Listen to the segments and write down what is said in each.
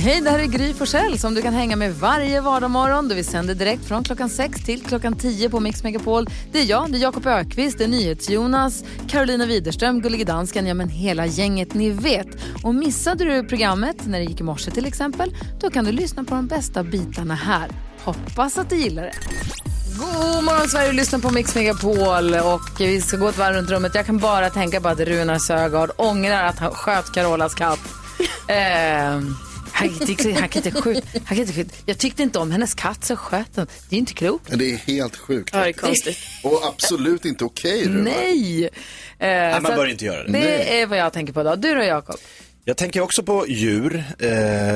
Hej, det här är Gry Forssell som du kan hänga med varje vardagsmorgon. Vi sänder direkt från klockan 6 till klockan 10 på Mix Megapol. Det är jag, det är Jakob Ökvist, det är NyhetsJonas, Carolina Widerström, Gullige Dansken, ja men hela gänget ni vet. Och missade du programmet när det gick i morse till exempel, då kan du lyssna på de bästa bitarna här. Hoppas att du gillar det. God morgon Sverige, lyssna på Mix Megapol och vi ska gå ett varv runt rummet. Jag kan bara tänka på att Runar Sögaard ångrar att han sköt Carolas katt. eh, han, han kan inte skjuta. Han kan inte skjuta. Jag tyckte inte om hennes katt så sköt den. Det är inte klokt. Det är helt sjukt. Ja, det är konstigt. Och absolut inte okej. Runar. Nej! Eh, Nej, man bör inte göra det. Det är vad jag tänker på idag. Du då Jakob? Jag tänker också på djur. Eh,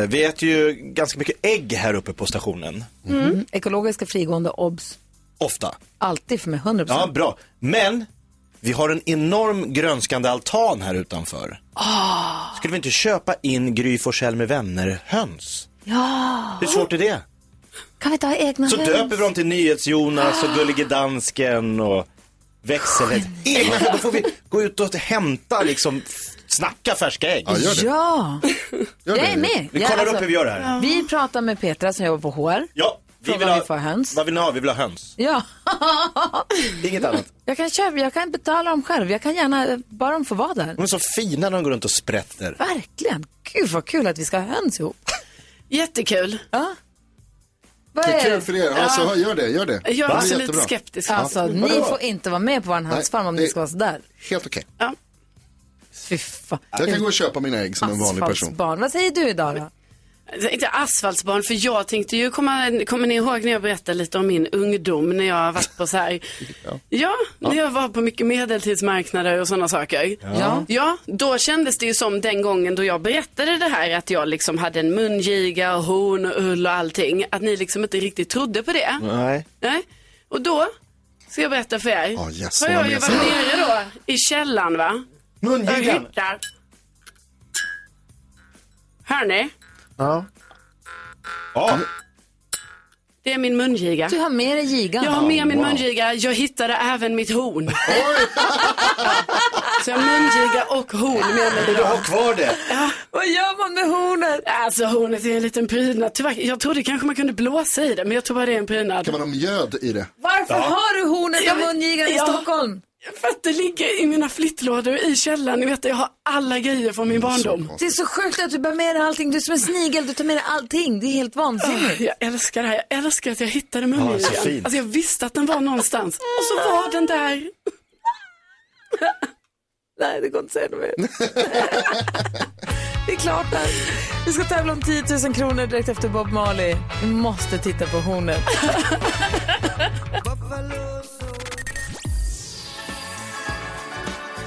vi äter ju ganska mycket ägg här uppe på stationen. Mm. Ekologiska frigående obs. Ofta. Alltid för mig, 100%. Ja, bra. Men vi har en enorm grönskande altan här utanför. Skulle vi inte köpa in Gry Forssell med vänner-höns? Ja! Hur svårt är det? Kan vi inte ha egna Så höns? döper vi dem till NyhetsJonas och Gullige Dansken och Växelhäst. Egna höns, då får vi gå ut och hämta liksom, snacka färska ägg. Ja, gör det. Ja! Gör Jag det. är med. Vi Jag- kollar alltså, upp hur vi gör det här. Vi pratar med Petra som jobbar på HR. Ja, vi vill ha, vi får höns. Vad vill ni ha? Vi vill ha höns. Ja. Inget annat. Jag kan köpa, jag kan betala dem själv. Jag kan gärna, bara de får vara där. De är så fina när de går runt och sprätter. Verkligen. Gud vad kul att vi ska ha höns ihop. Jättekul. Ja. Vad Det är är kul för er. Alltså, gör det, gör det. Jag är också lite skeptisk. Alltså, ni Vadå? får inte vara med på vår hönsfarm om ni ska vara sådär. Helt okej. Ja. Fy fan. Jag kan gå och köpa mina ägg som en vanlig person. Asfaltsbarn. Vad säger du idag då? Inte asfaltsbarn, för jag tänkte ju, komma, kommer ni ihåg när jag berättade lite om min ungdom när jag har varit på så här, ja, när jag var på mycket medeltidsmarknader och sådana saker. Ja. Ja, då kändes det ju som den gången då jag berättade det här att jag liksom hade en mungiga och horn och ull och allting, att ni liksom inte riktigt trodde på det. Nej. Nej. Och då, ska jag berätta för er, Ja, yes, har jag ju varit nere då i källaren va. Mungigan. Hör ni? Ja. Det är min mungiga. Du har med dig gigan. Jag har med min wow. mungiga. Jag hittade även mitt horn. Så jag har mungiga och horn med mig. Du har kvar det. Vad gör man med hornet? Alltså hornet är en liten prydnad. Tyvärr, jag trodde kanske man kunde blåsa i det, men jag tror bara det är en prydnad. Kan man ha mjöd i det? Varför har du hornet vet- mungigan i ja. Stockholm? För att det ligger i mina flyttlådor i källaren. Ni vet, jag har alla grejer från min barndom. Det är så sjukt att du bär med dig allting. Du är som en snigel, du tar med dig allting. Det är helt vansinnigt. Jag älskar det här. Jag älskar att jag hittade Ja, så mungigan. fint. alltså jag visste att den var någonstans. Och så var den där. Nej, det går inte att säga mer. det är klart där. Vi ska tävla om 10 000 kronor direkt efter Bob Marley. Vi måste titta på hornet.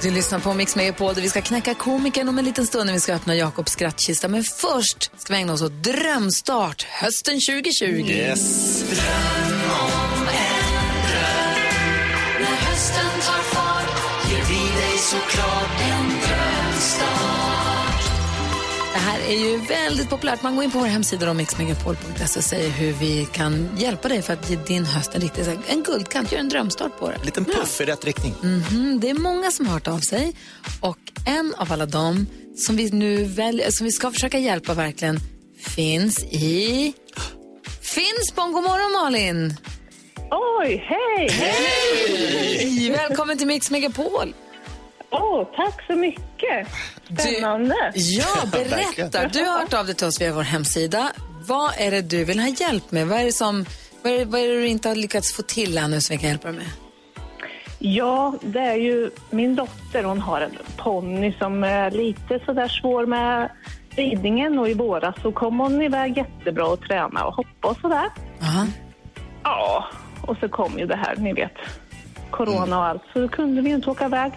Du lyssnar på Mix Megapol där vi ska knäcka komikern om en liten stund när vi ska öppna Jakobs skrattkista. Men först ska vi ägna oss åt Drömstart hösten 2020. Yes. Det här är ju väldigt populärt. Man går in på vår hemsida om mixmegapol.se och säger hur vi kan hjälpa dig för att ge din höst en riktig en guldkant, göra en drömstart på det. En liten puff i rätt riktning. Mm, det är många som har hört av sig och en av alla dem som vi nu väljer, som vi ska försöka hjälpa verkligen finns i Finspång. God morgon Malin! Oj, hej! Hej! Välkommen till Mix Megapol. Åh, tack så mycket. Spännande. Ja, berätta. Du har hört av dig till oss via vår hemsida. Vad är det du vill ha hjälp med? Vad är det, som, vad är vad är det du inte har lyckats få till ännu som vi kan hjälpa dig med? Ja, det är ju min dotter. Hon har en ponny som är lite sådär svår med ridningen och i våras så kom hon iväg jättebra och träna och hoppa och sådär. Aha. Ja, och så kom ju det här, ni vet, corona och allt. Så då kunde vi inte åka iväg.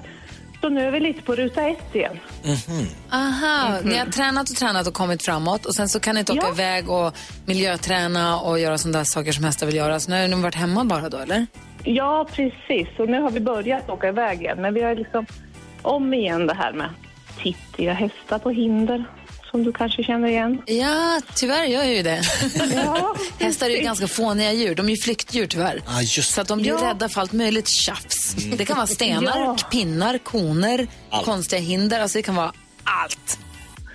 Så nu är vi lite på ruta ett igen. Aha, ni har tränat och tränat och kommit framåt och sen så kan ni inte åka Ja. iväg och miljöträna och göra sådana där saker som hästar vill göra. Så nu har ni varit hemma bara då, eller? Ja, precis. Och nu har vi börjat åka iväg igen. Men vi har liksom om igen det här med tittiga hästar på hinder. Som du kanske känner igen. Ja, tyvärr gör jag ju det. Ja, Hästar är ju ganska fåniga djur. De är ju flyktdjur tyvärr. Ah, just Så att de blir Ja. rädda för allt möjligt tjafs. Det kan vara stenar, Ja. pinnar, koner, Allt. konstiga hinder. Alltså det kan vara allt.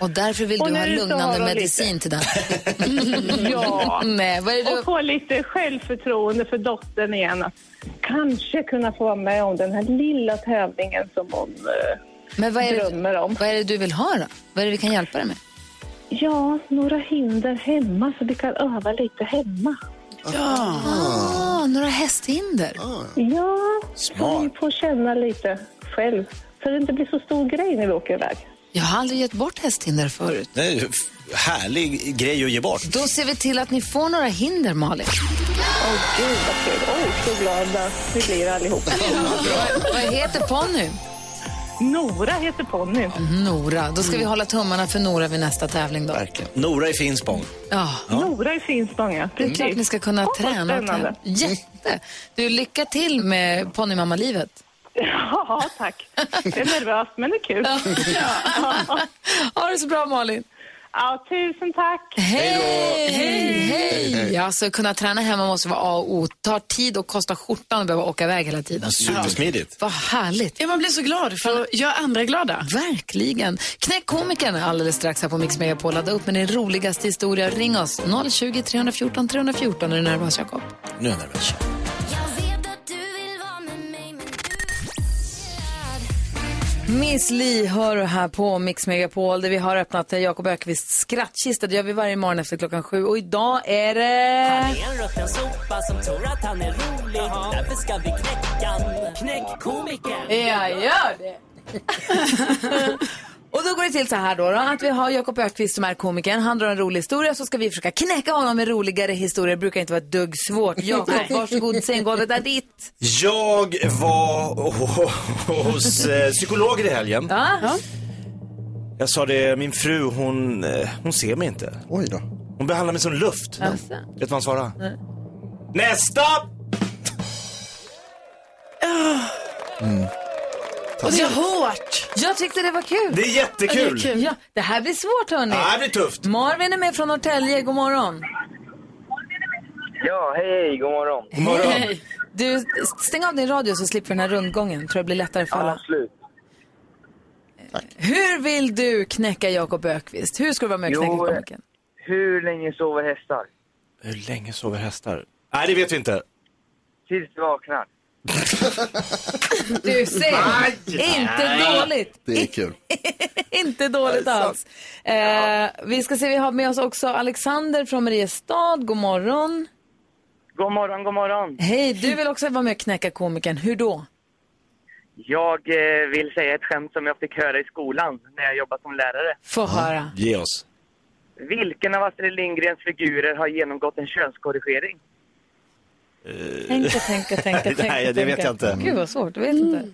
Och därför vill Och du ha lugnande medicin till den. Ja. Nej, vad är det Och få lite självförtroende för dottern igen. Att kanske kunna få vara med om den här lilla tävlingen som hon eh, Men vad är, det, drömmer om. vad är det du vill ha då? Vad är det vi kan hjälpa dig med? Ja, några hinder hemma så vi kan öva lite hemma. Ah, några hästhinder. Ja, Smart. så vi får känna lite själv. Så det inte blir så stor grej när vi åker iväg. Jag har aldrig gett bort hästhinder förut. Det är ju f- härlig grej att ge bort. Då ser vi till att ni får några hinder, Malin. Åh gud vad kul. Oj, så glada vi blir allihop. Vad heter ponny? Nora heter ponnyn. Nora. Då ska vi hålla tummarna för Nora vid nästa tävling då. Verkligen. Nora i Finspång. Ja, Nora i Finspång, ja. det är klart Precis. ni ska kunna Åh, vad träna. och spännande. tävla. Jätte. Du, lycka till med ponnymammalivet. Ja, tack. Det är nervöst, men det är kul. Ja. Ha det så bra, Malin. Ja, tusen tack. Hej! Hej! Hej! Alltså, kunna träna hemma måste vara A och O. tar tid och kostar skjortan att behöva åka iväg hela tiden. Supersmidigt. Vad härligt. Ja, man blir så glad för att göra andra glada. Verkligen. Knäck komikern alldeles strax här på Mix Megapol. Ladda upp med din roligaste historia. Ring oss. 020 314 314 är du nervös, Jakob. Nu är jag nervös. Miss Li hör här på Mix Megapol där vi har öppnat Jakob Ökvists skrattkista. Det gör vi varje morgon efter klockan sju. Och idag är det... en rutten sopa som tror att han är rolig Därför ska vi knäcka han. Knäck komikern Jag gör det. Och då går det till så här då, då att vi har Jakob Ökvist som är komikern. Han drar en rolig historia så ska vi försöka knäcka honom med roligare historier. Det brukar inte vara ett dugg svårt. Jakob, varsågod, sänggolvet är ditt. Jag var hos eh, psykologer i helgen. Ja. Jag sa det, min fru hon, eh, hon ser mig inte. Oj då. Hon behandlar mig som luft. Alltså. Vet du vad han svarade? Nästa! Och det är hårt. Jag tyckte det var kul. Det är jättekul. Det är kul. Ja, det här blir svårt hörni. Ja, det blir tufft. Marvin är med från Norrtälje, god morgon. Ja, hej, hej, god morgon. God morgon. Hej. Du, stäng av din radio så slipper den här rundgången. Tror jag blir lättare för alla. Absolut. Hur vill du knäcka Jakob Ökvist? Hur ska du vara med och knäcka Jo? Hur länge sover hästar? Hur länge sover hästar? Nej, det vet vi inte. Tills de vaknar. Du ser, inte dåligt. Det är kul. inte dåligt alls. Eh, vi ska se, vi har med oss också Alexander från Mariestad. God morgon. God morgon, god morgon. Hej, du vill också vara med och knäcka komikern. Hur då? Jag eh, vill säga ett skämt som jag fick höra i skolan när jag jobbade som lärare. Få höra. Ge oss. Vilken av Astrid Lindgrens figurer har genomgått en könskorrigering? Tänka, tänka, tänka, tänka. Nej, det vet tänka. jag inte. Gud vad svårt, jag vet inte.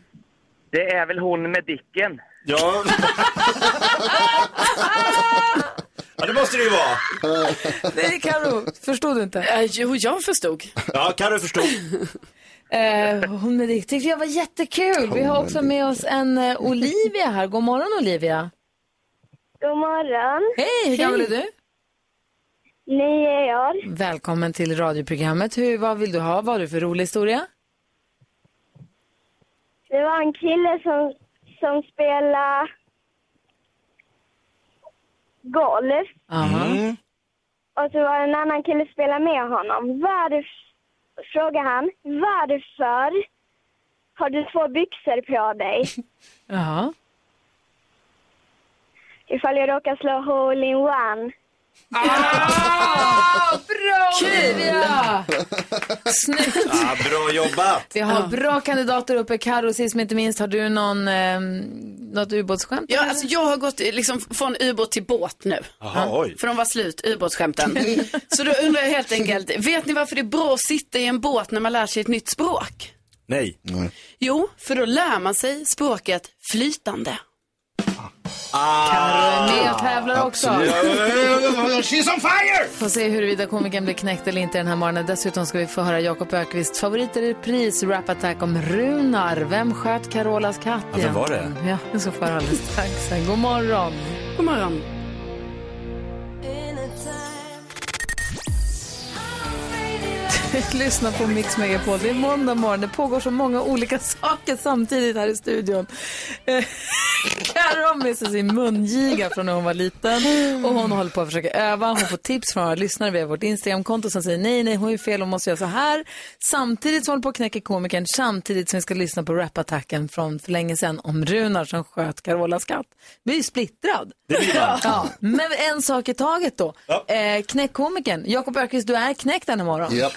Det är väl hon med Dicken. Ja. ja, det måste det ju vara. Nej, Karo, förstod du inte? Eh, jo, jag förstod. Ja, Carro förstod. Eh, hon med det tyckte jag var jättekul. Vi har också med oss en eh, Olivia här. God morgon Olivia. God morgon. Hej, hur gammal är du? Nio år. Välkommen till radioprogrammet. Hur, vad vill du ha? Vad har du för rolig historia? Det var en kille som, som spelade golf. Aha. Mm. Och så var det en annan kille som spelade med honom. Varför, frågade han, varför har du två byxor på dig? Jaha. Ifall jag råkar slå hole in one. Ah, bra Olivia! Snyggt. Ja, bra jobbat. Vi har bra kandidater uppe. Karo, sist men inte minst, har du någon, eh, något ubåtsskämt? Ja, alltså jag har gått liksom från ubåt till båt nu. Jaha, oj. För de var slut, ubåtsskämten. Så då undrar jag helt enkelt, vet ni varför det är bra att sitta i en båt när man lär sig ett nytt språk? Nej. Jo, för då lär man sig språket flytande. Carro är med och tävlar också. She's on fire! Får se huruvida komikern blir knäckt eller inte den här morgonen. Dessutom ska vi få höra Jakob Ökvists favoriter i repris, Rap Attack om Runar. Vem sköt Carolas katt Ja, vem var det? Ja, det ska få höra alldeles strax. God morgon. God morgon. Lyssna på Mix Megapol. Det är måndag morgon. Det pågår så många olika saker samtidigt här i studion. Eh, Carro har med sig sin mungiga från när hon var liten och hon håller på att försöka öva. Hon får tips från våra lyssnare via vårt Instagramkonto som säger nej, nej, hon är fel, hon måste göra så här. Samtidigt som hon håller på att knäcka komikern, samtidigt som vi ska lyssna på rapattacken från för länge sedan om Runar som sköt Carolas katt. Vi är splittrad. Ja, men en sak i taget då. Eh, knäckkomikern, Jakob Öqvist, du är knäckt den här morgon. Japp.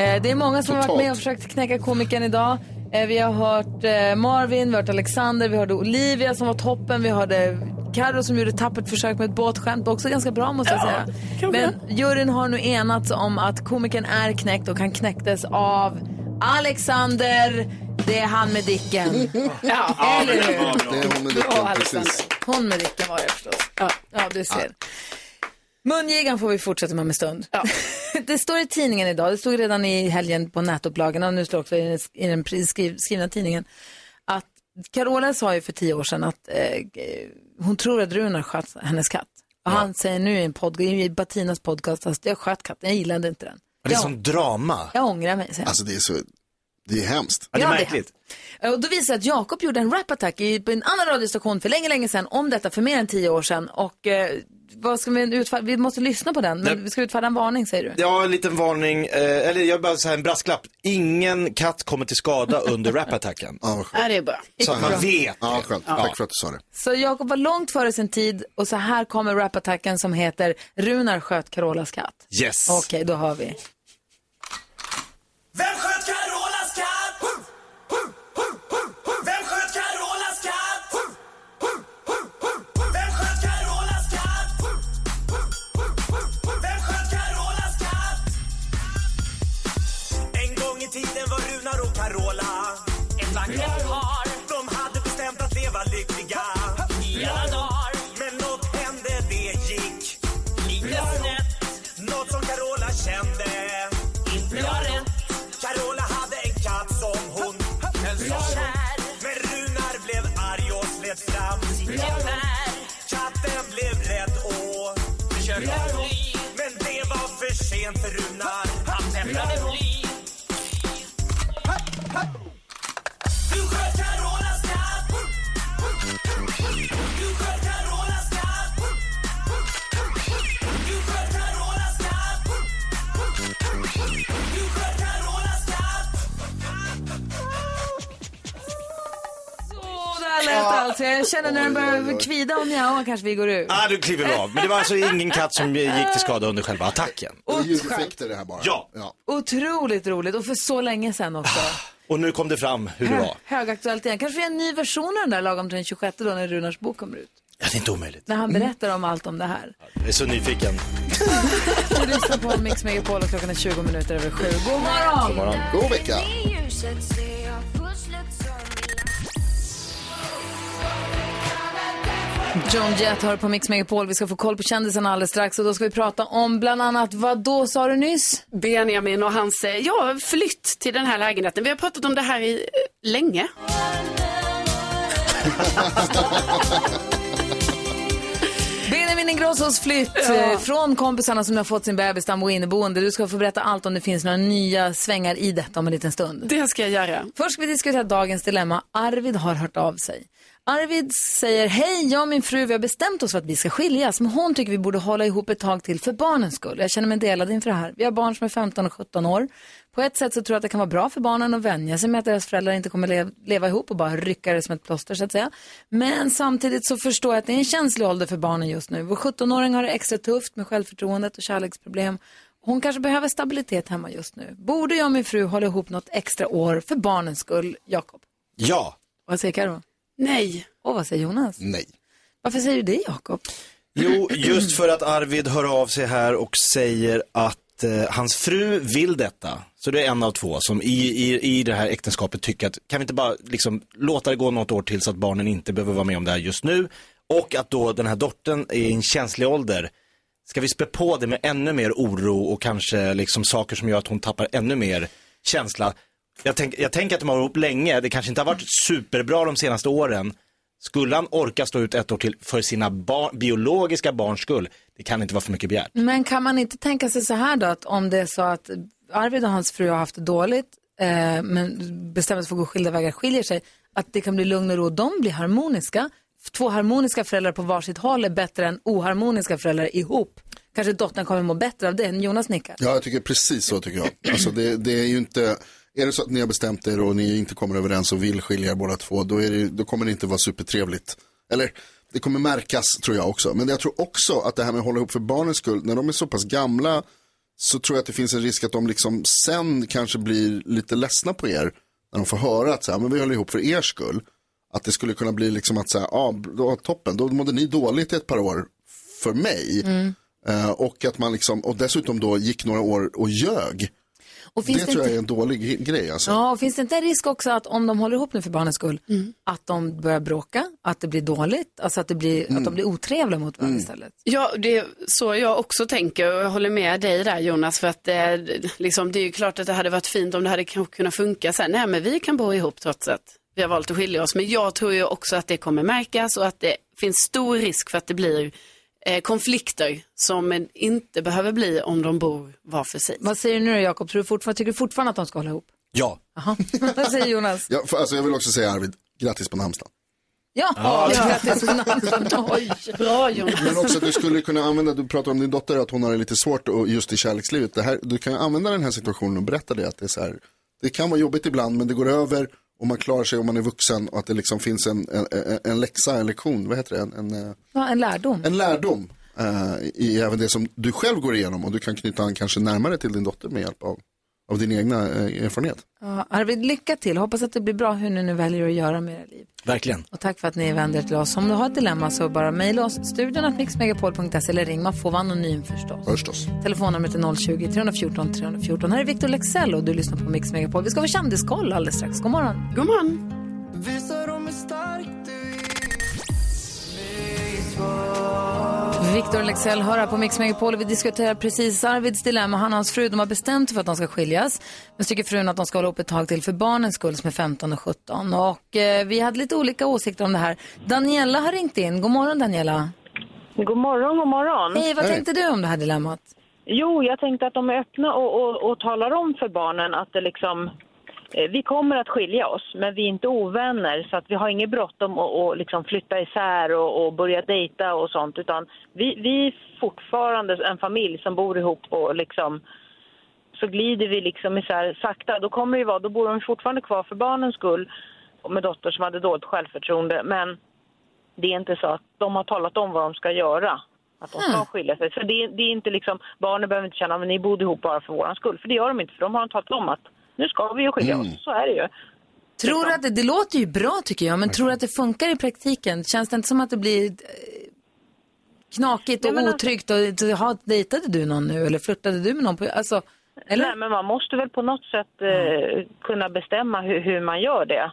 Eh, Det är många som har varit med och försökt knäcka komikern idag. Eh, Vi har hört eh, Marvin, vi har hört Alexander, vi hörde Olivia som var toppen, vi hörde Carro som gjorde ett tappert försök med ett båtskämt, också ganska bra måste jag säga. Men juryn har nu enats om att komikern är knäckt och han knäcktes av Alexander, det är han med Dicken. Ja, Eller hur? Det är hon med dicken, precis. Hon med Dicken var det förstås. Ja, ja du ser. Mungigan får vi fortsätta med om en stund. Ja. Det står i tidningen idag, det stod redan i helgen på nätupplagorna och nu står det också i den, skriv, skrivna tidningen att Carola sa ju för tio år sedan att eh, hon tror att Runar sköt hennes katt. Och han säger nu i en podd, i Batinas podcast att jag sköt katten, jag gillade inte den. Det är sån drama. jag ångrar mig, säger. Alltså det är så, det är hemskt. Ja, det är Ja, det är märkligt. Eh, Och då visar det att Jakob gjorde en rap-attack i- på en annan radiostation för länge, länge sedan om detta för mer än tio år sedan. Och eh, vad ska vi utfärda? Vi måste lyssna på den, men Ja. vi ska utfärda en varning säger du. Ja, en liten varning, eh, eller jag bara säga en brasklapp. Ingen katt kommer till skada under rapattacken. Ja, vad skönt. Ja, det är bra. Så att man vet. Ja, skönt. Tack för att du sa det. Så Jakob var långt före sin tid och så här kommer rap-attacken som heter Runar sköt Carolas katt. Yes. Okej, då hör vi. Vackert par. De hade bestämt att leva lyckliga i alla dagar. Men något hände, det gick lite snett. Något som Carola kände inte var rätt. Carola hade en katt som hon höll så kär. Men Runar blev arg och slet fram sitt gevär. Katten blev rädd och försökte fly. Men det var för sent för Runar. Han täpplade bly. Alltså. Jag känner när den börjar kvida och mjaua kanske vi går ut. Ah, du kliver av. Men det var alltså ingen katt som gick till skada under själva attacken. Det är ljudeffekter det här bara. Ja. ja. Otroligt roligt och för så länge sedan också. Och nu kom det fram hur det var. Högaktuellt igen. Kanske vi har en ny version av den där lagom till den 26 då när Runars bok kommer ut. Ja, det är inte omöjligt. När han berättar om allt om det här. Jag är så nyfiken. Du lyssnar på Mix Megapol och klockan är 20 minuter över sju. God morgon! God morgon. God vecka. Joan Jett hör på Mix Megapol. Vi ska få koll på kändisarna alldeles strax och då ska vi prata om bland annat vad då sa du nyss? Benjamin och hans eh, ja, flytt till den här lägenheten. Vi har pratat om det här i eh, länge. Benjamin Ingrossos flytt eh, från kompisarna som har fått sin bebis där inneboende. Du ska få berätta allt om det finns några nya svängar i detta om en liten stund. Det ska jag göra. Först ska vi diskutera dagens dilemma. Arvid har hört av sig. Arvid säger, hej, jag och min fru vi har bestämt oss för att vi ska skiljas, men hon tycker vi borde hålla ihop ett tag till för barnens skull. Jag känner mig delad inför det här. Vi har barn som är 15 och 17 år. På ett sätt så tror jag att det kan vara bra för barnen att vänja sig med att deras föräldrar inte kommer le- leva ihop och bara rycka det som ett plåster så att säga. Men samtidigt så förstår jag att det är en känslig ålder för barnen just nu. Vår 17-åring har det extra tufft med självförtroendet och kärleksproblem. Hon kanske behöver stabilitet hemma just nu. Borde jag och min fru hålla ihop något extra år för barnens skull, Jakob? Ja. Vad säger Karo? Nej. Och vad säger Jonas? Nej. Varför säger du det, Jakob? Jo, just för att Arvid hör av sig här och säger att eh, hans fru vill detta. Så det är en av två som i, i, i det här äktenskapet tycker att kan vi inte bara liksom låta det gå något år till så att barnen inte behöver vara med om det här just nu och att då den här dottern är i en känslig ålder. Ska vi spä på det med ännu mer oro och kanske liksom saker som gör att hon tappar ännu mer känsla? Jag, tänk, jag tänker att de har varit ihop länge, det kanske inte har varit superbra de senaste åren. Skulle han orka stå ut ett år till för sina barn, biologiska barns skull? Det kan inte vara för mycket begärt. Men kan man inte tänka sig så här då, att om det är så att Arvid och hans fru har haft det dåligt, eh, men bestämmer sig för att gå skilda vägar, skiljer sig, att det kan bli lugn och ro, de blir harmoniska. Två harmoniska föräldrar på varsitt håll är bättre än oharmoniska föräldrar ihop. Kanske dottern kommer må bättre av det, Jonas nickar. Ja, jag tycker precis så tycker jag. Alltså det, det är ju inte, är det så att ni har bestämt er och ni inte kommer överens och vill skilja er båda två, då, är det, då kommer det inte vara supertrevligt. Eller det kommer märkas tror jag också. Men jag tror också att det här med att hålla ihop för barnens skull, när de är så pass gamla så tror jag att det finns en risk att de liksom sen kanske blir lite ledsna på er. När de får höra att så här, men vi håller ihop för er skull. Att det skulle kunna bli liksom att säga, ja, då, toppen, då mådde ni dåligt i ett par år för mig. Mm. Eh, och att man liksom, och dessutom då gick några år och ljög. Och Det, finns det tror jag inte- är en dålig grej alltså. Ja, och finns det inte en risk också att om de håller ihop nu för barnens skull, att de börjar bråka, att det blir dåligt, alltså att, det blir, att de blir otrevliga mot varandra istället? Ja, det är så jag också tänker och jag håller med dig där Jonas för att eh, liksom, det är ju klart att det hade varit fint om det hade kunnat funka sen. Nej, men vi kan bo ihop trots att vi har valt att skilja oss. Men jag tror ju också att det kommer märkas och att det finns stor risk för att det blir eh, konflikter som inte behöver bli om de bor var för sig. Vad säger du nu då Jakob? Tror du fortfarande, tycker du fortfarande att de ska hålla ihop? Ja. Aha. Vad säger Jonas? Ja, för, alltså jag vill också säga Arvid, grattis på namnsdagen. Ja, Ja. grattis på namnsdagen. Bra Jonas. Men också att du skulle kunna använda, du pratar om din dotter, att hon har det lite svårt och just i kärlekslivet. Det här, du kan ju använda den här situationen och berätta det, att det är så här, det kan vara jobbigt ibland men det går över och man klarar sig om man är vuxen och att det liksom finns en, en, en, läxa, en lektion, vad heter det? En, en, eh, Ja, en lärdom. en lärdom eh, i även det som du själv går igenom och du kan knyta an kanske närmare till din dotter med hjälp av, av din egna eh, erfarenhet. Ja, Arvid, lycka till. Hoppas att det blir bra hur ni nu väljer att göra med era liv. Verkligen. Och tack för att ni vänder er till oss. Om du har ett dilemma så bara mejla oss, studion att mixmegapol.se eller ring. Man får vara anonym förstås. Förstås. Telefonnumret är 020-314 314. Här är Victor Lexell och du lyssnar på Mix Megapol. Vi ska få kändiskoll alldeles strax. God morgon. God morgon. Victor Lexell hör här på Mix Megapol. Vi diskuterar precis Arvids dilemma. Han och hans fru de har bestämt sig för att de ska skiljas. Men tycker frun att de ska hålla upp ett tag till för barnens skull som är 15 och 17. Och eh, vi hade lite olika åsikter om det här. Daniela har ringt in. God morgon Daniela. God morgon, god morgon. Hej, vad tänkte du om det här dilemmat? Jo, jag tänkte att de är öppna och, och, och talar om för barnen att det liksom, vi kommer att skilja oss, men vi är inte ovänner så att vi har inget bråttom att och liksom flytta isär och, och börja dejta och sånt, utan vi, vi är fortfarande en familj som bor ihop och liksom så glider vi liksom isär sakta. Då kommer det vara, då bor de fortfarande kvar för barnens skull och med dotter som hade dåligt självförtroende, men det är inte så att de har talat om vad de ska göra. Att de ska skilja sig. Så det, det är inte liksom, barnen behöver inte känna att ni bodde ihop bara för våran skull. För det gör de inte, för de har talat om att nu ska vi ju skilja oss. Så är det ju. Tror att det, det låter ju bra tycker jag, men tror att det funkar i praktiken? Känns det inte som att det blir eh, knakigt och Nej, men alltså- otryggt? Och, ha, dejtade du någon nu eller flörtade du med någon? På, alltså, eller? Nej, men man måste väl på något sätt eh, kunna bestämma hur, hur man gör det.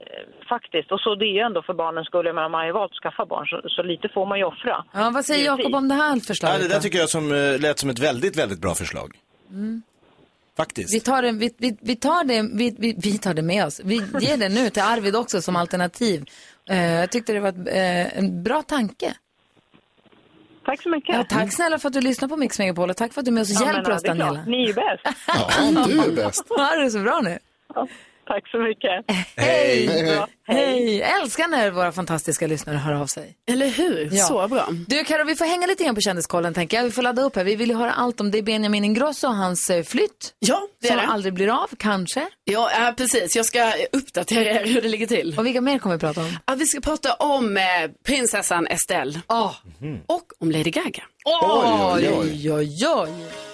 Eh, Faktiskt. Och så det är ju ändå för barnens skull. Jag menar, man har ju valt att skaffa barn, så, så lite får man ju offra. Ja, vad säger Jakob om det här förslaget? Ja, det där tycker jag som, eh, lät som ett väldigt, väldigt bra förslag. Mm. Faktiskt. Vi tar det, vi, vi, vi, tar det, vi, vi, vi tar det med oss. Vi ger det nu till Arvid också som alternativ. Eh, jag tyckte det var ett, eh, en bra tanke. Tack så mycket. Ja, tack snälla för att du lyssnar på Mix Megapol och tack för att du är med oss och Ja, hjälper men, oss det är klart. Daniela. Ni är ju bäst. Ja, du är bäst. Ha det så bra nu. Tack så mycket. Hej! Bra. Hej! Älskar när våra fantastiska lyssnare hör av sig. Eller hur? Ja. Så bra. Du Karo, vi får hänga lite grann på Kändiskollen tänker jag. Vi får ladda upp här. Vi vill ju höra allt om det Benjamin Ingrosso och hans eh, flytt. Ja, det är som det. aldrig blir av, kanske. Ja, ja, precis. Jag ska uppdatera er hur det ligger till. Och vilka mer kommer vi prata om? Ja, vi ska prata om eh, prinsessan Estelle Åh, och om Lady Gaga. oj, oj, oj, oj, oj.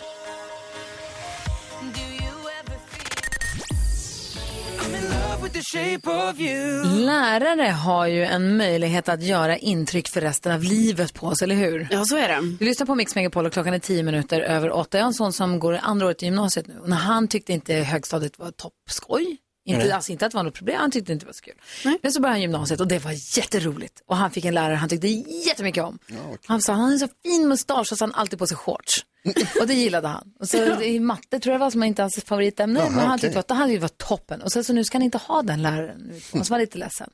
Lärare har ju en möjlighet att göra intryck för resten av livet på oss, eller hur? Ja, så är det. Du lyssnar på Mix Megapol och klockan är tio minuter över åtta. Jag har en sån som går andra året i gymnasiet nu. Och när han tyckte inte högstadiet var toppskoj, Inte, alltså, inte att det var något problem, han tyckte inte det var så kul. Men så började han gymnasiet och det var jätteroligt. Och han fick en lärare han tyckte jättemycket om. Han sa, han har en så fin mustasch och så han alltid på sig shorts. och det gillade han. Och så i matte tror jag var som inte hans favoritämne, Jaha, men han okej. tyckte att det var toppen. Och sen så nu ska han inte ha den läraren. Så var han lite ledsen.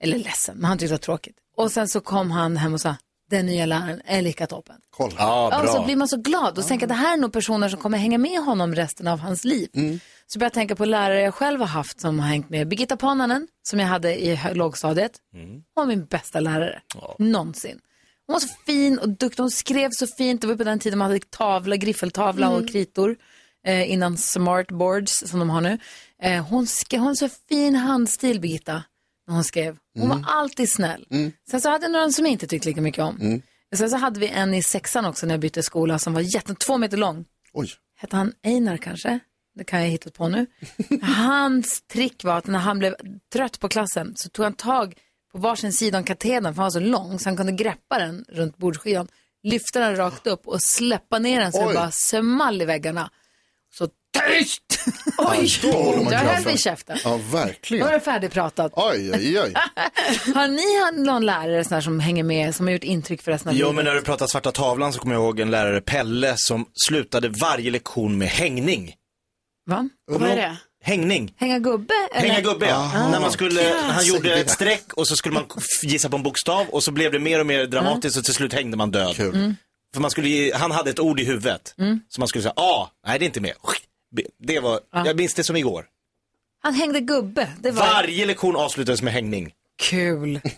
Eller ledsen, men han tyckte det var tråkigt. Och sen så kom han hem och sa, den nya läraren är lika toppen. Kolla. Ja, och så blir man så glad och tänker att det här är nog personer som kommer hänga med honom resten av hans liv. Så börjar jag tänka på lärare jag själv har haft som har hängt med. Birgitta Pananen, som jag hade i lågstadiet. Hon var min bästa lärare, någonsin. Hon var så fin och duktig, hon skrev så fint. Det var på den tiden man hade tavla, griffeltavla Mm. och kritor. Eh, innan smartboards som de har nu. Eh, hon skrev, hon har så fin handstil, Birgitta, när hon skrev. Hon Mm. var alltid snäll. Sen så hade jag några som jag inte tyckte lika mycket om. Mm. Sen så hade vi en i sexan också när jag bytte skola som var jätte, två meter lång. Oj. Hette han Einar kanske? Det kan jag hitta på nu. Hans trick var att när han blev trött på klassen så tog han tag på varsin sida om katedern för han var så lång så han kunde greppa den runt bordsskivan, lyfta den rakt upp och släppa ner den så den Oj. bara small i väggarna. Så tyst! Oj, då håller man höll klaffen. mig i käften. Ja, Då verkligen. var det färdigpratat. Oj, oj, oj. Har ni någon lärare sån här som hänger med, som har gjort intryck för resten av Jo, livet? men när du pratar svarta tavlan så kommer jag ihåg en lärare, Pelle, som slutade varje lektion med hängning. Va? Vad är det? Hängning. Hänga gubbe? Eller? Hänga gubbe, ja. Ah. När man skulle, han Yes. gjorde ett streck och så skulle man gissa på en bokstav och så blev det mer och mer dramatiskt och till slut hängde man död. Mm. För man skulle, ge- han hade ett ord i huvudet. Mm. Så man skulle säga A, nej det är inte med. Det var, jag minns det som igår. Han hängde gubbe. Det var Varje lektion avslutades med hängning. kul.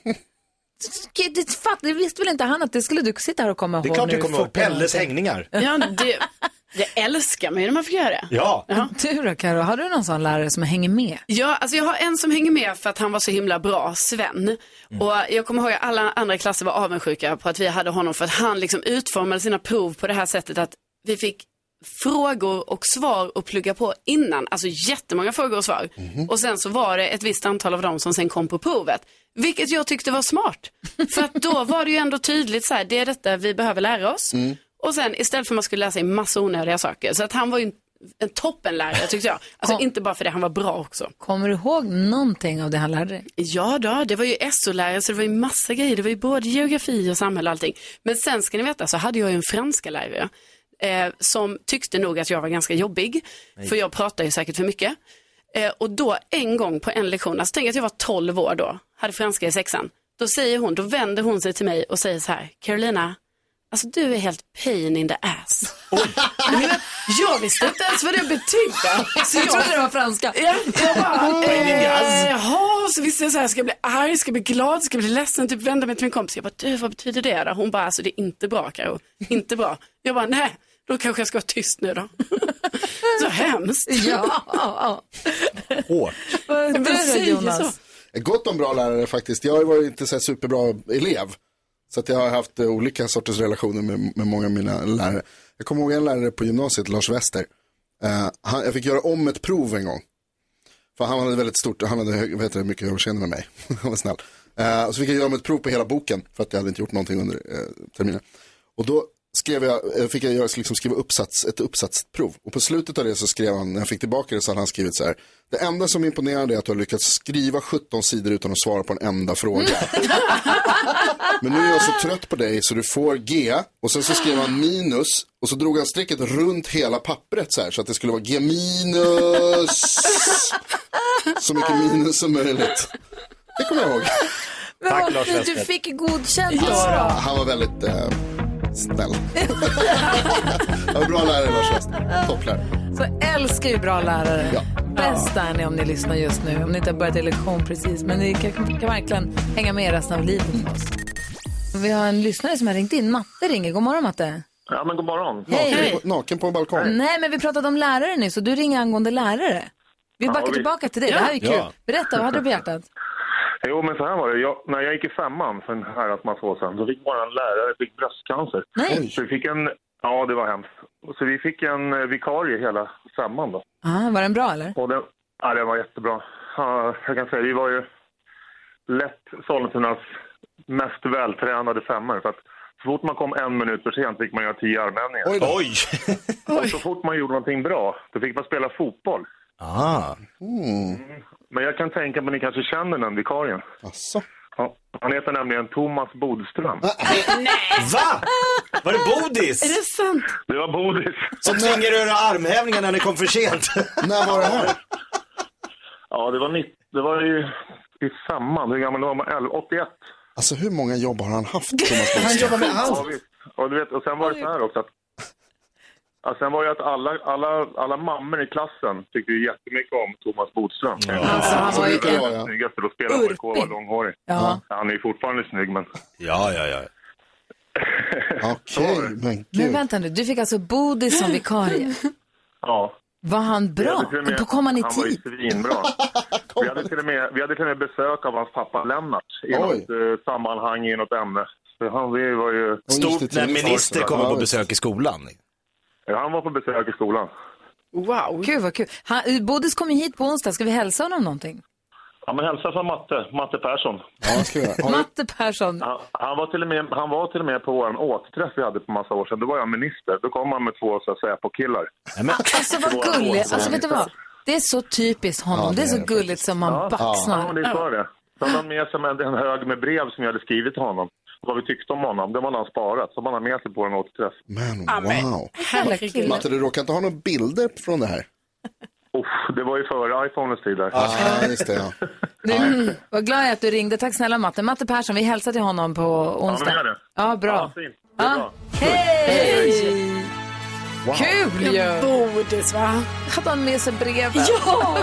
Det, det, fatt, det visste väl inte han att det skulle du sitta här och komma ihåg Det är klart nu jag kommer ihåg. Pelles hängningar. Ja, det, det älskar ju när man får göra det. Ja. Du då Karo, har du någon sån lärare som hänger med? Ja, alltså jag har en som hänger med för att han var så himla bra, Sven. Och jag kommer ihåg att alla andra klasser var avundsjuka på att vi hade honom för att han liksom utformade sina prov på det här sättet att vi fick frågor och svar att plugga på innan, alltså jättemånga frågor och svar. Och sen så var det ett visst antal av dem som sen kom på provet. Vilket jag tyckte var smart. För att då var det ju ändå tydligt så här, det är detta vi behöver lära oss. Och sen istället för att man skulle läsa in massa onödiga saker. Så att han var ju en, en toppenlärare tyckte jag. Alltså inte bara för det, han var bra också. Kommer du ihåg någonting av det han lärde dig? Ja då, det var ju SO-lärare så det var ju massa grejer. Det var ju både geografi och samhälle och allting. Men sen ska ni veta så hade jag ju en franska lärare eh, som tyckte nog att jag var ganska jobbig. För jag pratar ju säkert för mycket. Eh, och då en gång på en lektion, alltså tänk att jag var 12 år då, hade franska i sexan. Då säger hon, då vänder hon sig till mig och säger så här, Carolina, alltså du är helt pain in the ass. Men jag visste inte ens vad det betydde. Så Jag trodde det var franska. Ja, jag bara, Pain in the ass. eh, jaha, så visste jag så här, ska jag bli arg, ska jag bli glad, ska jag bli ledsen, typ vända mig till min kompis. Jag bara, du, vad betyder det då? Hon bara, alltså det är inte bra Karo, inte bra. Jag bara, nej, då kanske jag ska vara tyst nu då. så hemskt. Ja. Hårt. Vad Men säger Jonas? så. Gott om bra lärare faktiskt. Jag har ju varit inte så superbra elev. Så att jag har haft eh, olika sorters relationer med, med många av mina lärare. Jag kommer ihåg en lärare på gymnasiet, Lars Wester. Uh, han, jag fick göra om ett prov en gång. För han hade väldigt stort, han hade vet du, mycket överseende med mig. han var snäll. Uh, och så fick jag göra om ett prov på hela boken. För att jag hade inte gjort någonting under uh, terminen. Och då skrev jag, eh, fick jag göra, liksom skriva uppsats, ett uppsatsprov. Och på slutet av det så skrev han, när jag fick tillbaka det så hade han skrivit så här. Det enda som är imponerande är att du har lyckats skriva 17 sidor utan att svara på en enda fråga. Men nu är jag så trött på dig så du får G. Och sen så skrev han minus. Och så drog han strecket runt hela pappret så här. Så att det skulle vara G minus. Så mycket minus som möjligt. Det kommer jag ihåg. Men Tack, Lars du fick godkänt då. Ja, han var väldigt eh, snäll. Bra lärare Lars Wester. Topplärare. Så älskar ju bra lärare. Ja. Bäst är ni om ni lyssnar just nu. Om ni inte har börjat i lektion precis. Men ni kan, kan verkligen hänga med resten av livet med oss. Vi har en lyssnare som har ringt in. Matte ringer. God morgon Matte. Ja, men god morgon. Hej. Naken, på, naken på en balkong. Nej, men vi pratade om lärare nu, så du ringer angående lärare. Vi Ja, backar visst. tillbaka till dig. Det här är kul. Ja. Berätta, vad hade du på hjärtat? Jo, men så här var det. Jag, när jag gick i femman för en herrans massa år sedan, då fick vår lärare fick bröstcancer. Nej. Så vi fick en, ja det var hemskt. Så vi fick en eh, vikarie hela femman då. Ah, var den bra eller? Och den, ja, den var jättebra. Ja, jag kan säga, vi var ju lätt Sollentunas mest vältränade femmor. För att så fort man kom en minut för sent fick man göra tio armhävningar. Oj! Och så fort man gjorde någonting bra, då fick man spela fotboll. Ah. Men jag kan tänka mig att ni kanske känner den vikarien. Asså? Ja, han heter nämligen Thomas Bodström. Va? Var det Bodis? Är det sant? Det var Bodis. Som tvingade er att göra armhävningar när ni kom för sent. När var det här? Ja, det var, nitt, det var i, i femman. Hur gammal var man? 11, 81. Alltså hur många jobb har han haft, Thomas Han jobbar med Ja, allt. visst. Och, du vet, och sen var det så här också att Ja, sen var det att alla, alla, alla mammor i klassen tyckte ju jättemycket om Thomas Bodström. Alltså, han var ju Ja, den ja. snyggaste då spelade AIK var långhårig. Ja. Han är ju fortfarande snygg men... Ja, ja, ja. Okej, men Men gud. vänta nu, du fick alltså Bodis som vikarie. Ja. Var han bra? till och med- Kom han i Han var ju tid? svinbra. vi, hade till och med, vi hade till och med besök av hans pappa Lennart i Oj. något eh, sammanhang i något ämne. Så han vi var ju... Stort när minister kommer Ja, på besök i skolan. Ja, han var på besök i skolan. Wow. Gud vad kul. Han, Bodis kom ju hit på onsdag, ska vi hälsa honom någonting? Ja, men hälsa från Matte, Matte Persson. Ja, ska jag. Matte Persson. Han, han, var till och med, han var till och med på vår återträff vi hade för massa år sedan. Då var jag minister. Då kom han med två så att säga, på killar. Alltså vad gulligt. Alltså vet du vad? Det är så typiskt honom. Ja, det är det så är det gulligt som man Ja, baxnar. det är det. Så hade han med sig en, en hög med brev som jag hade skrivit till honom. Vad vi tyckte om honom. Det var han sparat. Så man har med sig på en återträff. men wow. Herregud. Matte, du råkar inte ha några bilder från det här? Uff, det var ju före iPhonens tid där. Ja, just det. Ja. Du, vad glad jag är att du ringde. Tack snälla Matte. Matte Persson, vi hälsar till honom på onsdag. gör det. Ja, bra. Ja, fint. Det är Ja. bra. Hej! Kul ju! Bodis va? Hade han med sig brev? Ja!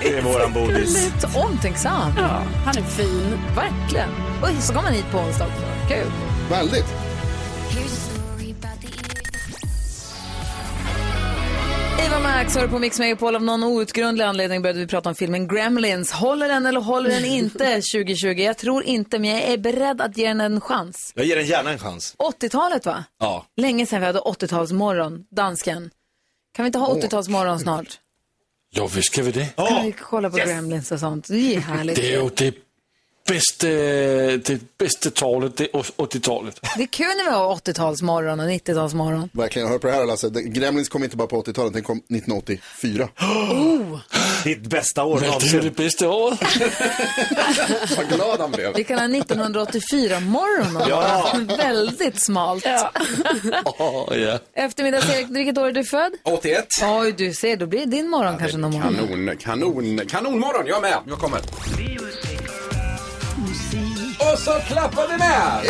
Det är våran Bodis. Omtänksam. ja! Han är fin. Verkligen. Och så kom han hit på onsdag också. Kul. Väldigt. Eva Max hör på Mix Megapol. Av någon outgrundlig anledning började vi prata om filmen Gremlins. Håller den eller håller den inte 2020? Jag tror inte, men jag är beredd att ge den en chans. Jag ger den gärna en chans. 80-talet va? Ja. Länge sedan vi hade 80-talsmorgon, dansken. Kan vi inte ha 80-talsmorgon snart? Jo, visst kan vi det. Kan vi kolla på Gremlins och sånt? Det är härligt. Det är ju det bästa, det bästa talet, det är 80-talet. Det är kul när vi har 80-talsmorgon och 90-talsmorgon. Verkligen. Hör på det här Lasse. Gremlins kom inte bara på 80-talet, den kom 1984. Ditt bästa år någonsin. det bästa året. Vad glad han blev. Vi kan ha 1984-morgon. Ja. Väldigt smalt. Ja. Eftermiddags-Erik, vilket år är du född? 81. Oj, du ser, då blir det din morgon kanske någon morgon. Kanon, kanon, kanonmorgon. Jag är med. Jag kommer. Och så klappar vi med.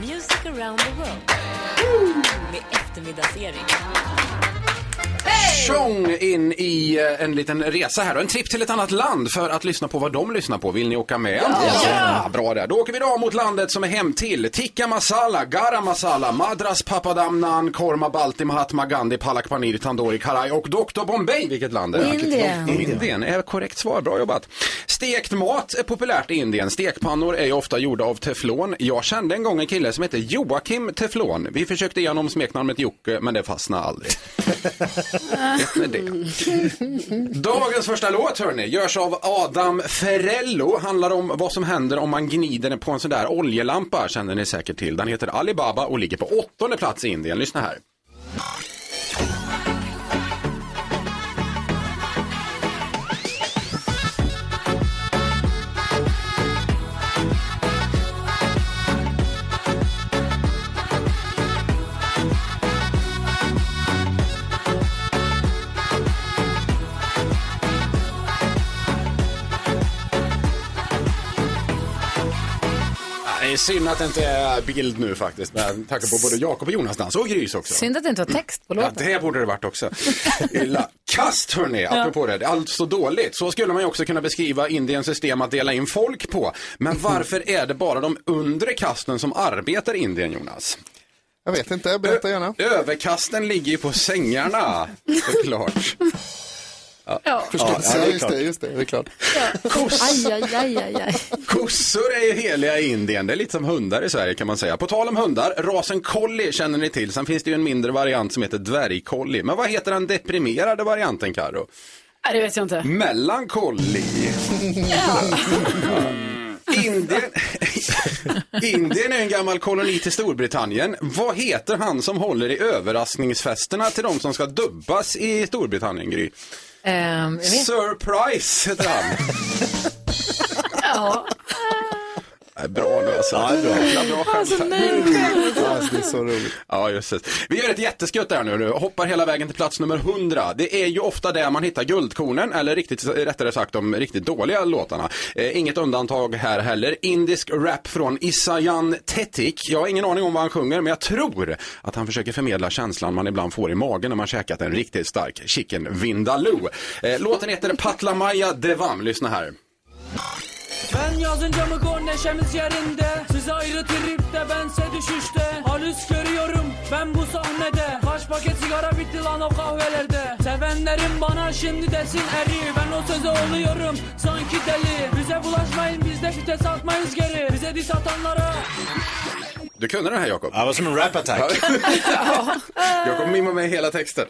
Music around the world. Med eftermiddagsserie. Tjong in i eh, en liten resa här och en tripp till ett annat land för att lyssna på vad de lyssnar på. Vill ni åka med? Ja! Bra där. Då åker vi då mot landet som är hem till tikka masala, garam masala, madras papadam naan, korma balti, mahatma gandhi, palak panir, tandoori karai och Dr Bombay. Vilket land är det? Indien. Indien är korrekt svar. Bra jobbat. Stekt mat är populärt i Indien. Stekpannor är ju ofta gjorda av teflon. Jag kände en gång en kille som hette Joakim Teflon. Vi försökte ge honom smeknamnet Jocke, men det fastnade aldrig. Med det? Dagens första låt hörni, görs av Adam Ferrello. Handlar om vad som händer om man gnider på en sån där oljelampa, känner ni säkert till. Den heter Alibaba och ligger på åttonde plats i Indien. Lyssna här. Synd att det inte är bild nu faktiskt, med tanke på både Jakob och Jonas dans och Grys också. Synd att det inte var text på Ja, låten. det borde det varit också. Illa. Kast hörni, apropå det. Det är Allt så dåligt. Så skulle man ju också kunna beskriva Indiens system att dela in folk på. Men varför är det bara de undre kasten som arbetar i Indien, Jonas? Jag vet inte, berätta gärna. Överkasten ligger ju på sängarna, såklart. Ja, Ja. förstås. Ja, just det, just det, det är klart. Aj, aj, aj, aj, aj. Kossor är ju heliga i Indien. Det är lite som hundar i Sverige kan man säga. På tal om hundar, rasen collie känner ni till. Sen finns det ju en mindre variant som heter dvärgcollie. Men vad heter den deprimerade varianten, Karo? Nej, det vet jag inte. Melancholy. Indien, Indien är en gammal koloni till Storbritannien. Vad heter han som håller i överraskningsfesterna till de som ska dubbas i Storbritannien, Gry? Vet. Surprise heter han. Ja. Nej, Bra nu alltså. Ja, bra. bra skämt. Alltså, nej, Alltså, det är så roligt. Ja, just det. Vi gör ett jätteskutt där nu. Hoppar hela vägen till plats nummer 100. Det är ju ofta där man hittar guldkornen, eller riktigt, rättare sagt de riktigt dåliga låtarna. Eh, inget undantag här heller. Indisk rap från Isayan Tetik. Jag har ingen aning om vad han sjunger, men jag tror att han försöker förmedla känslan man ibland får i magen när man käkat en riktigt stark chicken vindaloo. Eh, låten heter Patlamaya Devam. Lyssna här. Ben yazınca mı gol neşemiz yerinde. Siz ayrı tripte bense düşüşte. Halüs görüyorum ben bu sahnede. Kaç paket sigara bitti lan o kahvelerde. Sevenlerim bana şimdi desin eri. Ben o söze oluyorum sanki deli. Bize bulaşmayın biz de fites atmayız geri. Bize dis atanlara Du kunde den här Jakob? Ja, det var som en rap attack. Jakob mimmar med hela texten.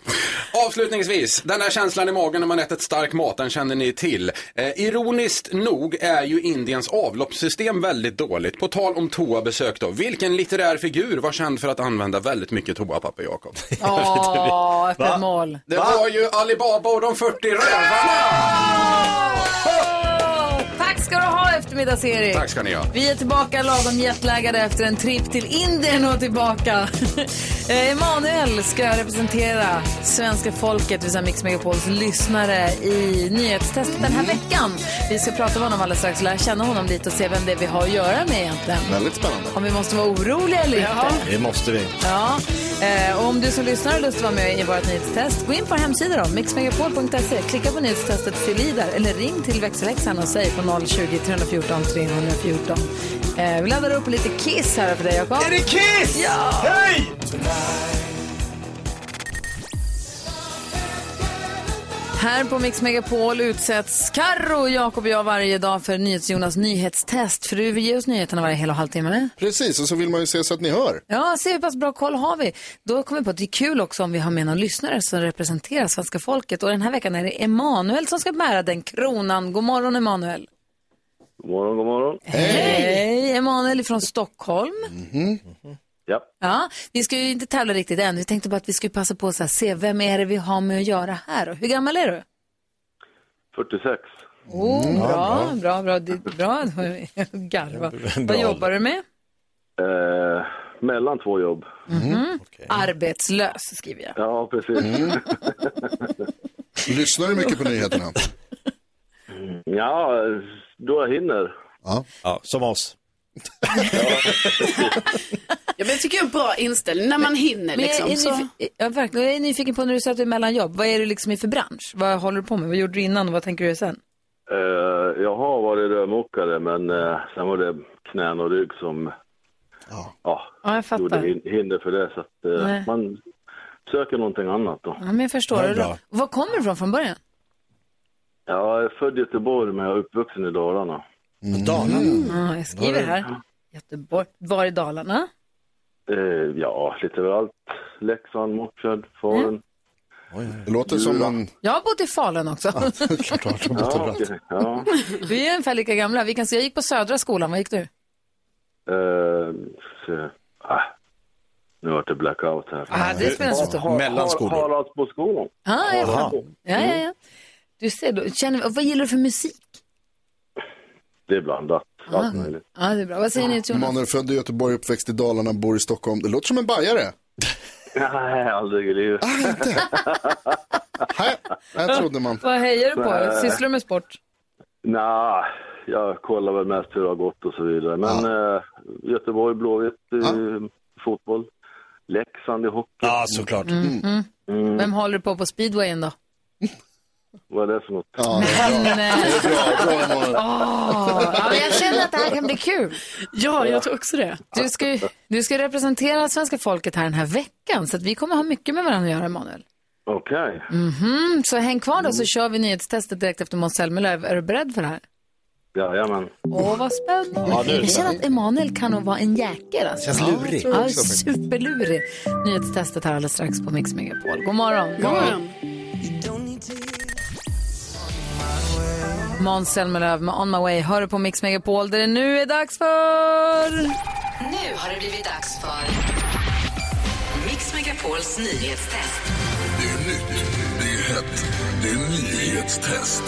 Avslutningsvis, den här känslan i magen när man ätit stark mat, den känner ni till. Eh, ironiskt nog är ju Indiens avloppssystem väldigt dåligt. På tal om toabesök då, vilken litterär figur var känd för att använda väldigt mycket toapapper, Jakob? Åh, öppet mål. Det var ju Alibaba och de 40 rövarna! Ska du ha eftermiddags-Erik. Tack ska ni ha. Vi är tillbaka lagom jetlaggade efter en tripp till Indien och tillbaka. Eh, Emanuel ska representera svenska folket, säga Mix Megapols lyssnare i nyhetstestet den här veckan. Vi ska prata med honom alldeles strax lära känna honom lite och se vem det är vi har att göra med egentligen. Väldigt spännande. Om vi måste vara oroliga eller inte. Det måste vi. Ja, eh, om du som lyssnar har lust att vara med i vårt nyhetstest, gå in på vår hemsida då, mixmegapol.se, klicka på nyhetstestet, fyll i där, eller ring till växelläxan och säg på 020 314 314. Eh, vi laddar upp lite Kiss här för dig, Jakob. Är det Kiss? Ja! Hej! Här på Mix Megapol utsätts Karro, Jakob och jag varje dag för NyhetsJonas nyhetstest. För du vill ge oss nyheterna varje hel och halvtimme. Precis, och så vill man ju se så att ni hör. Ja, se hur pass bra koll har vi. Då kommer vi på att det är kul också om vi har med någon lyssnare som representerar svenska folket. Och den här veckan är det Emanuel som ska bära den kronan. God morgon Emanuel. God morgon, god morgon. Hej! Emanuel från Stockholm. Ja. Ja, vi ska ju inte tävla riktigt än. Vi tänkte bara att vi skulle passa på att se vem är det vi har med att göra här. då? Hur gammal är du? 46. Oh, bra, bra, bra, Det är bra. Garva. Vad jobbar du med? Eh, mellan två jobb. Mhm. Arbetslös skriver jag. Ja, precis. Mm. Lyssnar du mycket på nyheterna? Ja, då jag hinner. Ja. ja, som oss. Ja, men jag tycker jag är en bra inställning när man hinner Men jag, liksom. är Så. jag, verkligen, jag är nyfiken på när du säger att du är mellan jobb. Vad är du liksom i för bransch? Vad håller du på med? Vad gjorde du innan och vad tänker du sen? Eh, jag har varit rörmokare, men eh, sen var det knän och rygg som ja. Ja, jag fattar. gjorde hin- hinder för det. Så att, eh, man söker någonting annat då. Ja, men jag förstår. Ja, det. Var kommer du ifrån från början? Jag är född i Göteborg, men jag är uppvuxen i Dalarna. Dalarna? Ja, jag skriver här. Göteborg. Var i Dalarna? Eh, ja, lite överallt. Leksand, Mockfjärd, Falun. Det låter som man... Jag har bott i Falun också. Klart, du Ja, okej. ja. Vi är ungefär lika gamla. Vi kan se, jag gick på Södra skolan. Vad gick du? Eh, så, ah, nu vart det blackout här. Ah, det spelar inte roll. Mellanskolor. Haraldsboskolan. Ah. Ja, ja, ja. Du ser, då, känner, vad gillar du för musik? Det är blandat. Allt möjligt. Ja, det är bra. Vad säger ni till Jonas? Emanuel född i Göteborg, uppväxt i Dalarna, bor i Stockholm. Det låter som en bajare. Nej, aldrig i livet. Här trodde man. Vad hejar du på? Nej. Sysslar du med sport? Nej, jag kollar väl mest hur det har gått och så vidare. Men eh, Göteborg, Blåvitt i fotboll. Leksand i hockey. Ja, såklart. Mm. Mm. Mm. Vem håller du på på speedwayen då? Vad är det för något? Ja, Men, eh, bra, bra, ja, men jag känner att det här kan bli kul. Ja, jag tror också det. Du ska, ju- du ska representera svenska folket här den här veckan, så att vi kommer ha mycket med varandra att göra, Emanuel. Okej. Mhm, Så häng kvar då så kör vi nyhetstestet direkt efter Måns Zelmerlöw. Är du beredd för det här? Jajamän. Åh, vad spännande. Ja, nu är det jag känner att Emanuel kan nog vara en jäkel. Alltså. Känns lurig. Ja, också superlurig. Nyhetstestet här alldeles strax på Mix Megapol. God morgon. God morgon. Måns Zelmerlöw med On My Way hör på Mix Megapol där det nu är dags för... Nu har det blivit dags för Mix Megapols nyhetstest. Det är nytt, det är hett, det är nyhetstest.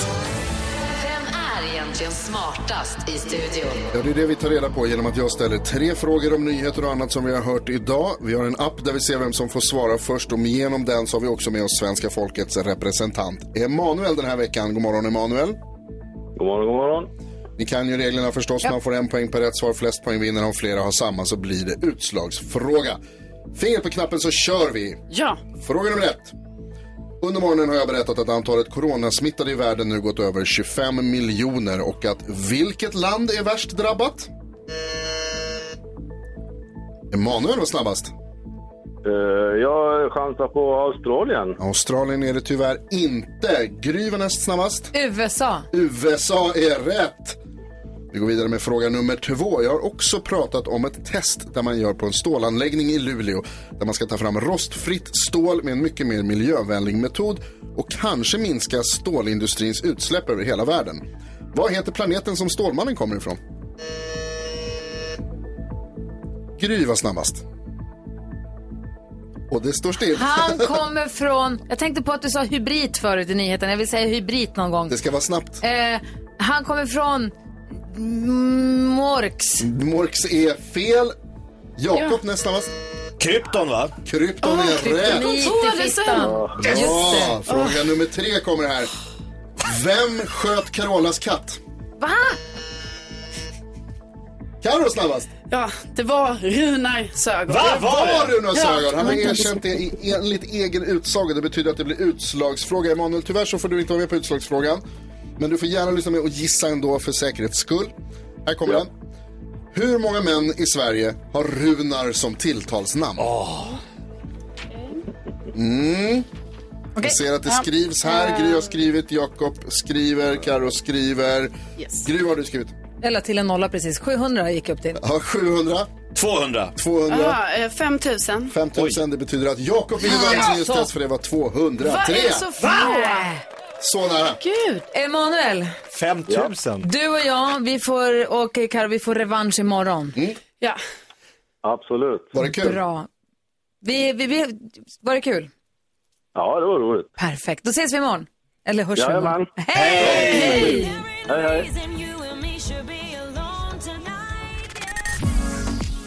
Vem är egentligen smartast i studion? Ja, det är det vi tar reda på genom att jag ställer tre frågor om nyheter och annat som vi har hört idag. Vi har en app där vi ser vem som får svara först och genom den så har vi också med oss svenska folkets representant Emanuel den här veckan. God morgon Emanuel. God morgon, god morgon. Ni kan ju reglerna förstås. Man får en poäng per rätt svar. Flest poäng vinner. Om flera har samma så blir det utslagsfråga. Finger på knappen så kör vi. Ja. Fråga nummer ett. Under morgonen har jag berättat att antalet coronasmittade i världen nu gått över 25 miljoner och att vilket land är värst drabbat? Emanuel var snabbast. Eh, jag chansar på Australien. Australien är det tyvärr inte. Gry var näst snabbast. USA. USA är rätt. Vi går vidare med fråga nummer två. Jag har också pratat om ett test där man gör på en stålanläggning i Luleå. Där man ska ta fram rostfritt stål med en mycket mer miljövänlig metod och kanske minska stålindustrins utsläpp över hela världen. Vad heter planeten som Stålmannen kommer ifrån? Gry var snabbast. Och det står still. Han kommer från... Jag tänkte på att du sa hybrid förut i nyheten. Jag vill säga hybrid någon gång. Det ska vara snabbt. Eh, han kommer från Morks. Morks är fel. Jakob näst snabbast. Krypton va? Krypton Åh, är rätt. kryptonit i fittan. Ja, fråga nummer tre kommer här. Vem sköt Carolas katt? Va? Carro snabbast. Ja, det var Runar Sögaard. det var Runar Sögaard. Han har Ja. erkänt det i- enligt egen utsago. Det betyder att det blir utslagsfråga. Emanuel, tyvärr så får du inte vara med på utslagsfrågan. Men du får gärna lyssna med och gissa ändå för säkerhets skull. Här kommer den. Hur många män i Sverige har Runar som tilltalsnamn? Mm. Jag ser att det Ja. skrivs här. Gry har skrivit, Jakob skriver, Karo skriver. Yes. Gry, vad har du skrivit? La till en nolla precis. 700 gick upp till. Ja, 700. 200. 200. Ja, eh, 5 000. 5000, det betyder att Jakob vinner Ja, dagens så. nyhetstest för det var 203. Vad är så få? Så nära. Gud. Emanuel, 5000. du och jag, vi får, och Karo, vi får revansch imorgon. Ja. Absolut. Var det kul? Bra. Vi, vi, vi, var det kul? Ja, det var roligt. Perfekt. Då ses vi imorgon. Eller hörs vi imorgon. Hej! Hej! Hej, hej.